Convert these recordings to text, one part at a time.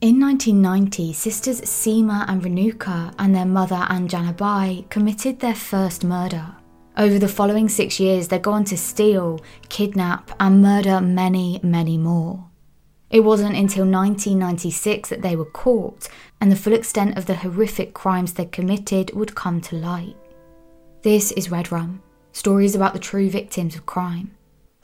In 1990, sisters Seema and Renuka and their mother Anjana Bai committed their first murder. Over the following six years, they'd go on to steal, kidnap, and murder many, many more. It wasn't until 1996 that they were caught, and the full extent of the horrific crimes they'd committed would come to light. This is Red Rum stories about the true victims of crime.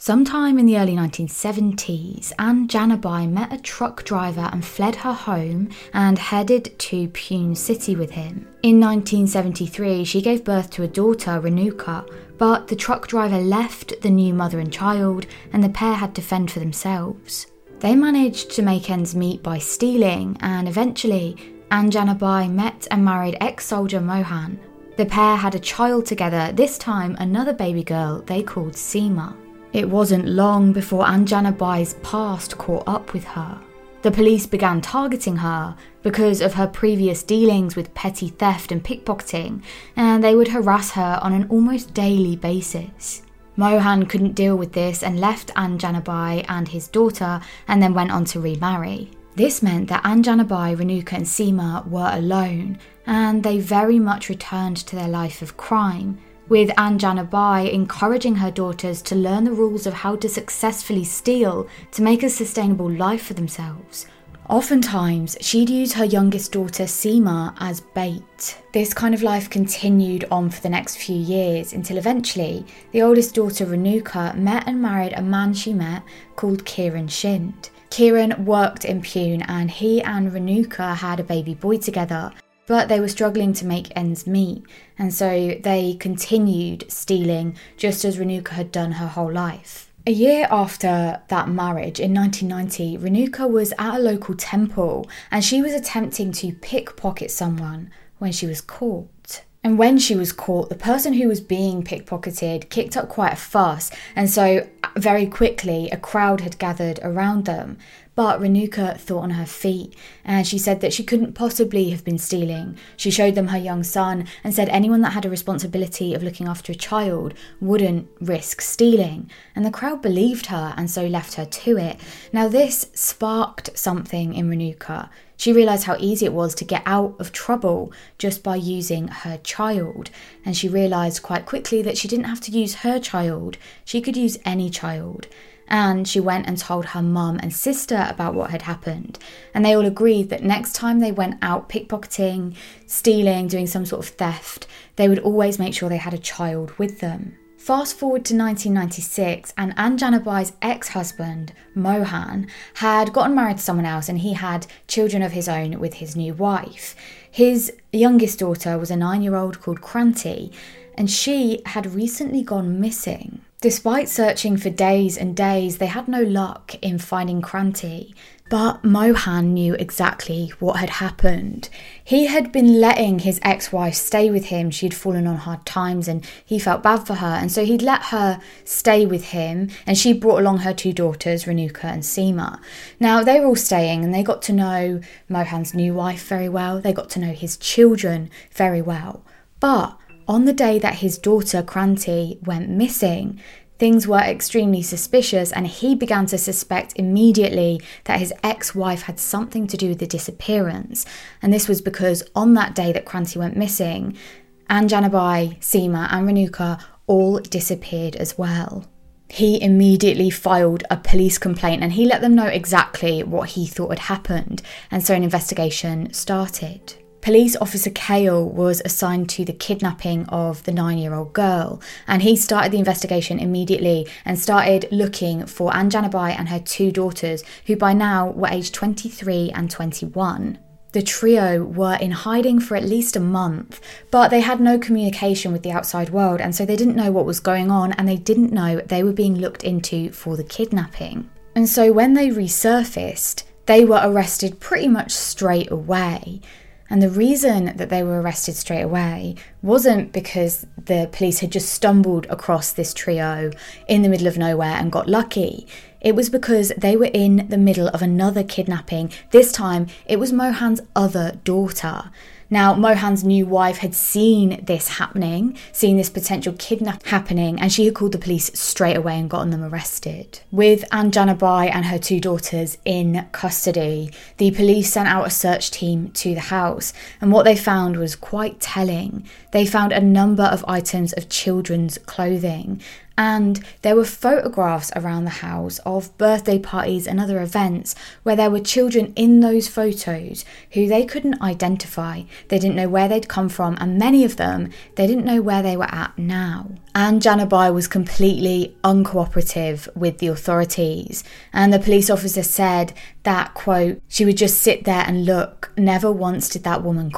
Sometime in the early 1970s, Anjana Bai met a truck driver and fled her home and headed to Pune City with him. In 1973, she gave birth to a daughter, Renuka, but the truck driver left the new mother and child, and the pair had to fend for themselves. They managed to make ends meet by stealing, and eventually, Anjana Bai met and married ex soldier Mohan. The pair had a child together, this time another baby girl they called Seema. It wasn't long before Anjana Bai's past caught up with her. The police began targeting her because of her previous dealings with petty theft and pickpocketing, and they would harass her on an almost daily basis. Mohan couldn't deal with this and left Anjana Bai and his daughter and then went on to remarry. This meant that Anjana Bai, Renuka, and Seema were alone, and they very much returned to their life of crime, with Anjana Bai encouraging her daughters to learn the rules of how to successfully steal to make a sustainable life for themselves. Oftentimes, she'd use her youngest daughter Seema as bait. This kind of life continued on for the next few years until eventually the oldest daughter Renuka met and married a man she met called Kiran Shind. Kiran worked in Pune and he and Renuka had a baby boy together, but they were struggling to make ends meet, and so they continued stealing just as Renuka had done her whole life. A year after that marriage, in 1990, Renuka was at a local temple and she was attempting to pickpocket someone when she was caught. And when she was caught, the person who was being pickpocketed kicked up quite a fuss, and so uh, very quickly a crowd had gathered around them. But Renuka thought on her feet, and she said that she couldn't possibly have been stealing. She showed them her young son and said anyone that had a responsibility of looking after a child wouldn't risk stealing. And the crowd believed her and so left her to it. Now, this sparked something in Renuka. She realised how easy it was to get out of trouble just by using her child, and she realised quite quickly that she didn't have to use her child, she could use any child and she went and told her mum and sister about what had happened. And they all agreed that next time they went out pickpocketing, stealing, doing some sort of theft, they would always make sure they had a child with them. Fast forward to 1996, and Anjana Bai's ex husband, Mohan, had gotten married to someone else and he had children of his own with his new wife. His youngest daughter was a nine year old called Kranti, and she had recently gone missing. Despite searching for days and days, they had no luck in finding Kranti. But Mohan knew exactly what had happened. He had been letting his ex wife stay with him. She'd fallen on hard times and he felt bad for her. And so he'd let her stay with him. And she brought along her two daughters, Renuka and Seema. Now, they were all staying and they got to know Mohan's new wife very well. They got to know his children very well. But on the day that his daughter Kranti went missing, things were extremely suspicious, and he began to suspect immediately that his ex wife had something to do with the disappearance. And this was because on that day that Kranti went missing, Anjanabai, Seema, and Renuka all disappeared as well. He immediately filed a police complaint and he let them know exactly what he thought had happened, and so an investigation started. Police officer Kale was assigned to the kidnapping of the nine year old girl, and he started the investigation immediately and started looking for Anjanabai and her two daughters, who by now were aged 23 and 21. The trio were in hiding for at least a month, but they had no communication with the outside world, and so they didn't know what was going on and they didn't know they were being looked into for the kidnapping. And so when they resurfaced, they were arrested pretty much straight away. And the reason that they were arrested straight away wasn't because the police had just stumbled across this trio in the middle of nowhere and got lucky. It was because they were in the middle of another kidnapping. This time, it was Mohan's other daughter. Now, Mohan's new wife had seen this happening, seen this potential kidnap happening, and she had called the police straight away and gotten them arrested. With Anjana Bai and her two daughters in custody, the police sent out a search team to the house, and what they found was quite telling. They found a number of items of children's clothing, and there were photographs around the house of birthday parties and other events where there were children in those photos who they couldn't identify. They didn't know where they'd come from, and many of them, they didn't know where they were at now. Anjanabai was completely uncooperative with the authorities, and the police officer said that, quote, she would just sit there and look, never once did that woman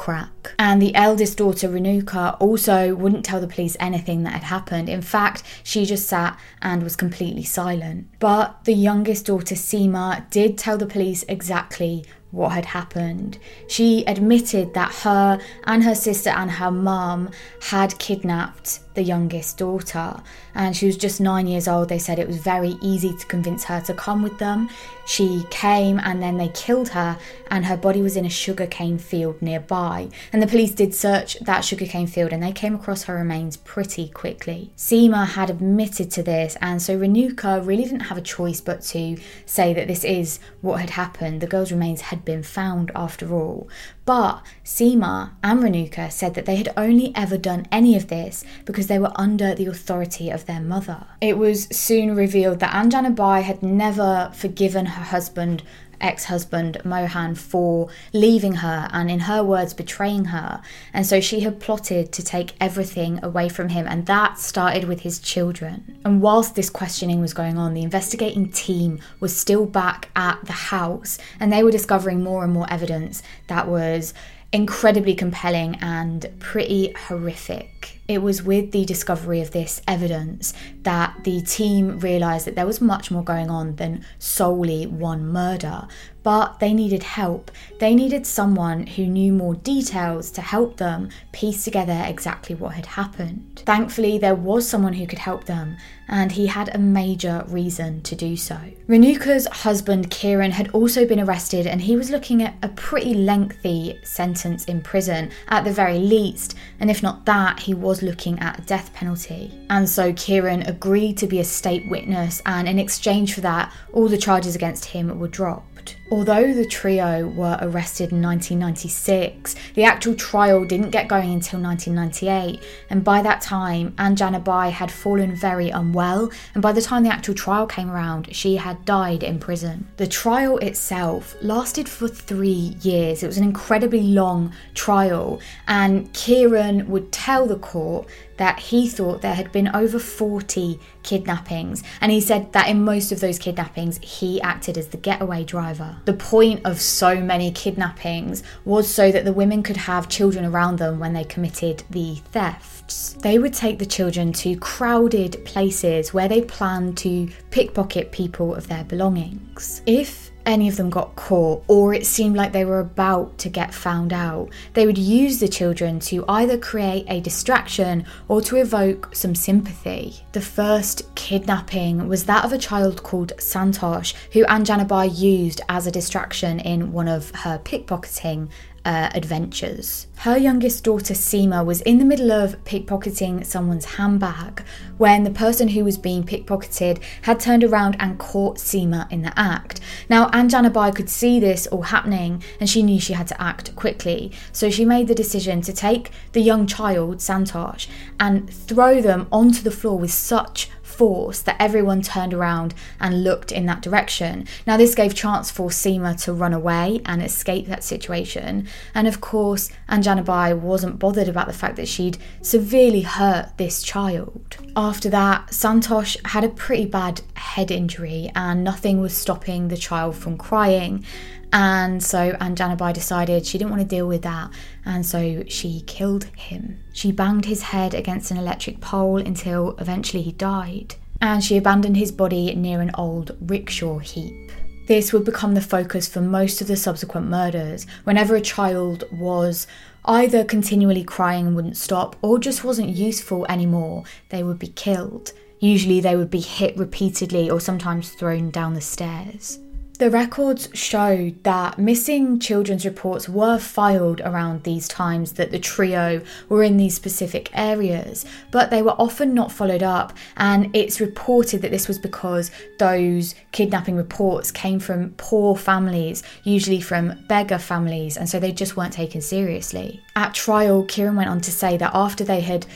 And the eldest daughter, Renuka, also wouldn't tell the police anything that had happened. In fact, she just sat and was completely silent. But the youngest daughter, Seema, did tell the police exactly what had happened. She admitted that her and her sister and her mum had kidnapped the youngest daughter, and she was just nine years old. They said it was very easy to convince her to come with them. She came and then they killed her, and her body was in a sugarcane field nearby. And the police did search that sugarcane field and they came across her remains pretty quickly. Seema had admitted to this, and so Renuka really didn't have a choice but to say that this is what had happened. The girl's remains had been found after all. But Seema and Renuka said that they had only ever done any of this because they were under the authority of their mother. It was soon revealed that Anjanabai had never forgiven her husband ex husband Mohan for leaving her and, in her words, betraying her. And so she had plotted to take everything away from him, and that started with his children. And whilst this questioning was going on, the investigating team was still back at the house, and they were discovering more and more evidence that was incredibly compelling and pretty horrific. It was with the discovery of this evidence that the team realised that there was much more going on than solely one murder, but they needed help. They needed someone who knew more details to help them piece together exactly what had happened. Thankfully, there was someone who could help them, and he had a major reason to do so. Renuka's husband, Kiran, had also been arrested, and he was looking at a pretty lengthy sentence in prison, at the very least, and if not that, he was looking at a death penalty. And so Kiran agreed to be a state witness, and in exchange for that, all the charges against him were dropped. Although the trio were arrested in 1996, the actual trial didn't get going until 1998, and by that time, Anjana Bai had fallen very unwell, and by the time the actual trial came around, she had died in prison. The trial itself lasted for three years. It was an incredibly long trial, and Kiran would tell the court that he thought there had been over 40 kidnappings, and he said that in most of those kidnappings, he acted as the getaway driver. The point of so many kidnappings was so that the women could have children around them when they committed the thefts. They would take the children to crowded places where they planned to pickpocket people of their belongings. If any of them got caught or it seemed like they were about to get found out, they would use the children to either create a distraction or to evoke some sympathy. The first kidnapping was that of a child called Santosh, who Anjanabai used as a distraction in one of her pickpocketing uh, adventures. Her youngest daughter Seema was in the middle of pickpocketing someone's handbag when the person who was being pickpocketed had turned around and caught Seema in the act. Now, Anjana Bai could see this all happening and she knew she had to act quickly, so she made the decision to take the young child, Santosh, and throw them onto the floor with such force that everyone turned around and looked in that direction. Now, this gave chance for Seema to run away and escape that situation. And of course, Anjana Bai wasn't bothered about the fact that she'd severely hurt this child. After that, Santosh had a pretty bad head injury and nothing was stopping the child from crying. And so Anjana Bai decided she didn't want to deal with that, and so she killed him. She banged his head against an electric pole until eventually he died, and she abandoned his body near an old rickshaw heap. This would become the focus for most of the subsequent murders. Whenever a child was either continually crying and wouldn't stop or just wasn't useful anymore, they would be killed. Usually, they would be hit repeatedly or sometimes thrown down the stairs. The records showed that missing children's reports were filed around these times that the trio were in these specific areas, but they were often not followed up. And it's reported that this was because those kidnapping reports came from poor families, usually from beggar families, and so they just weren't taken seriously. At trial, Kiran went on to say that after they had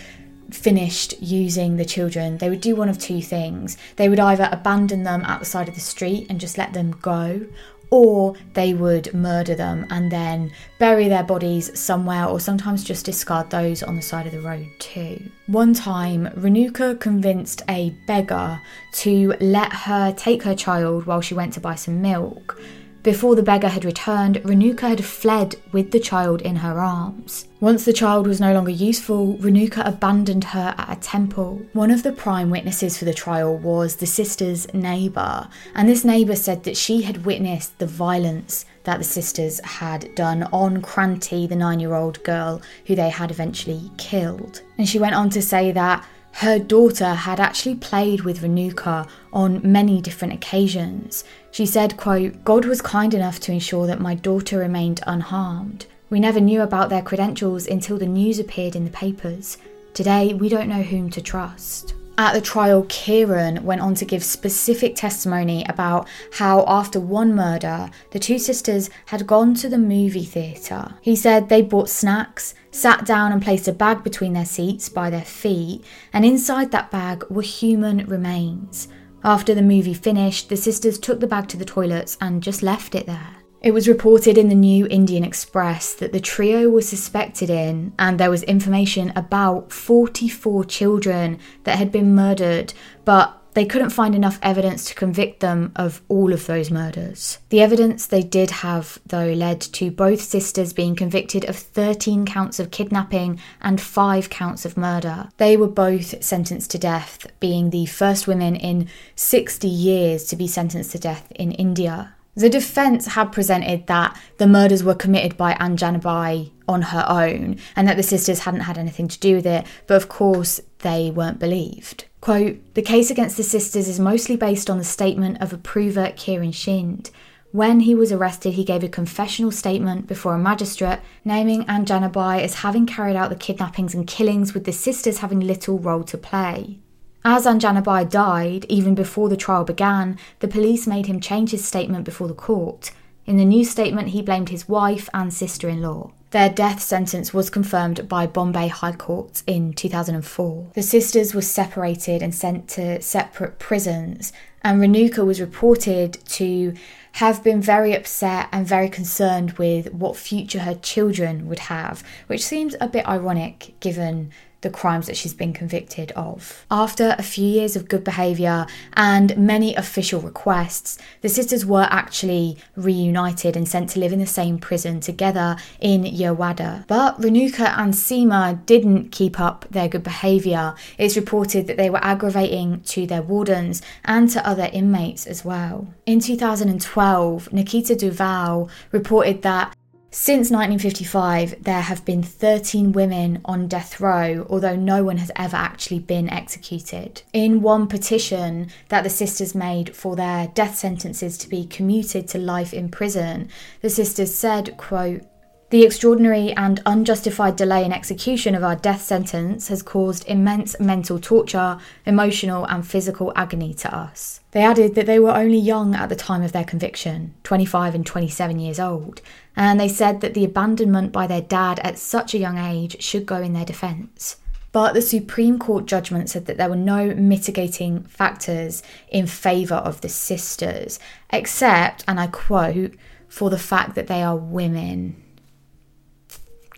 finished using the children, they would do one of two things. They would either abandon them at the side of the street and just let them go, or they would murder them and then bury their bodies somewhere, or sometimes just discard those on the side of the road too. One time, Renuka convinced a beggar to let her take her child while she went to buy some milk. Before the beggar had returned, Renuka had fled with the child in her arms. Once the child was no longer useful, Renuka abandoned her at a temple. One of the prime witnesses for the trial was the sister's neighbour, and this neighbour said that she had witnessed the violence that the sisters had done on Kranti, the nine year old girl who they had eventually killed. And she went on to say that her daughter had actually played with Renuka on many different occasions. She said, quote, God was kind enough to ensure that my daughter remained unharmed. We never knew about their credentials until the news appeared in the papers. Today, we don't know whom to trust. At the trial, Kiran went on to give specific testimony about how, after one murder, the two sisters had gone to the movie theatre. He said they bought snacks, sat down and placed a bag between their seats by their feet, and inside that bag were human remains. After the movie finished, the sisters took the bag to the toilets and just left it there. It was reported in the New Indian Express that the trio was suspected in, and there was information about 44 children that had been murdered, but they couldn't find enough evidence to convict them of all of those murders. The evidence they did have, though, led to both sisters being convicted of 13 counts of kidnapping and 5 counts of murder. They were both sentenced to death, being the first women in 60 years to be sentenced to death in India. The defence had presented that the murders were committed by Anjanabai on her own and that the sisters hadn't had anything to do with it, but of course they weren't believed. Quote, the case against the sisters is mostly based on the statement of approver Kiran Shind. When he was arrested, he gave a confessional statement before a magistrate, naming Anjanabai as having carried out the kidnappings and killings, with the sisters having little role to play. As Anjanabai died, even before the trial began, the police made him change his statement before the court. In the new statement, he blamed his wife and sister in law. Their death sentence was confirmed by Bombay High Court in 2004. The sisters were separated and sent to separate prisons, and Renuka was reported to have been very upset and very concerned with what future her children would have, which seems a bit ironic given the crimes that she's been convicted of. After a few years of good behaviour and many official requests, the sisters were actually reunited and sent to live in the same prison together in Yerwada. But Renuka and Seema didn't keep up their good behaviour. It's reported that they were aggravating to their wardens and to other inmates as well. In 2012, Nikita Doval reported that since 1955, there have been 13 women on death row, although no one has ever actually been executed. In one petition that the sisters made for their death sentences to be commuted to life in prison, the sisters said, quote, the extraordinary and unjustified delay in execution of our death sentence has caused immense mental torture, emotional and physical agony to us. They added that they were only young at the time of their conviction, 25 and 27 years old, and they said that the abandonment by their dad at such a young age should go in their defence. But the Supreme Court judgment said that there were no mitigating factors in favour of the sisters, except, and I quote, for the fact that they are women.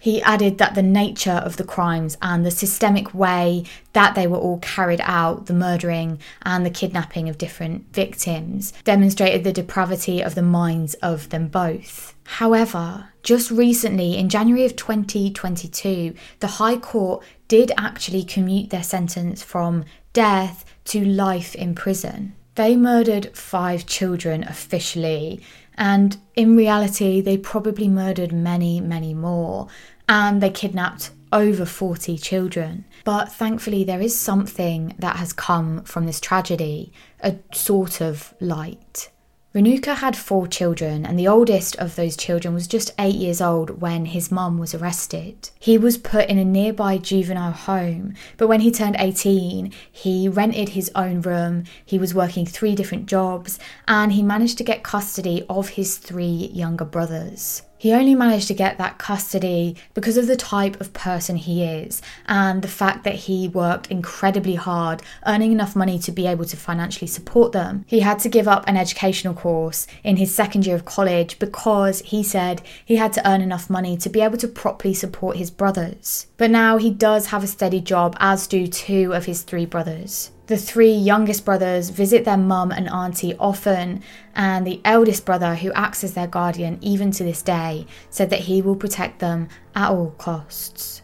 He added that the nature of the crimes and the systemic way that they were all carried out, the murdering and the kidnapping of different victims, demonstrated the depravity of the minds of them both. However, just recently, in January of 2022, the High Court did actually commute their sentence from death to life in prison. They murdered five children officially, and in reality, they probably murdered many, many more, and they kidnapped over 40 children. But thankfully, there is something that has come from this tragedy a sort of light. Renuka had four children, and the oldest of those children was just eight years old when his mum was arrested. He was put in a nearby juvenile home, but when he turned 18, he rented his own room, he was working three different jobs, and he managed to get custody of his three younger brothers. He only managed to get that custody because of the type of person he is and the fact that he worked incredibly hard, earning enough money to be able to financially support them. He had to give up an educational course in his second year of college because he said he had to earn enough money to be able to properly support his brothers. But now he does have a steady job, as do two of his three brothers. The three youngest brothers visit their mum and auntie often, and the eldest brother, who acts as their guardian even to this day, said that he will protect them at all costs.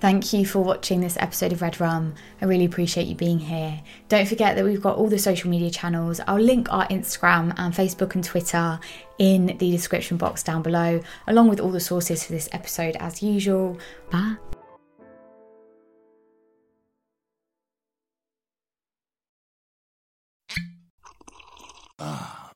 Thank you for watching this episode of Red Rum. I really appreciate you being here. Don't forget that we've got all the social media channels. I'll link our Instagram and Facebook and Twitter in the description box down below, along with all the sources for this episode as usual. Bye.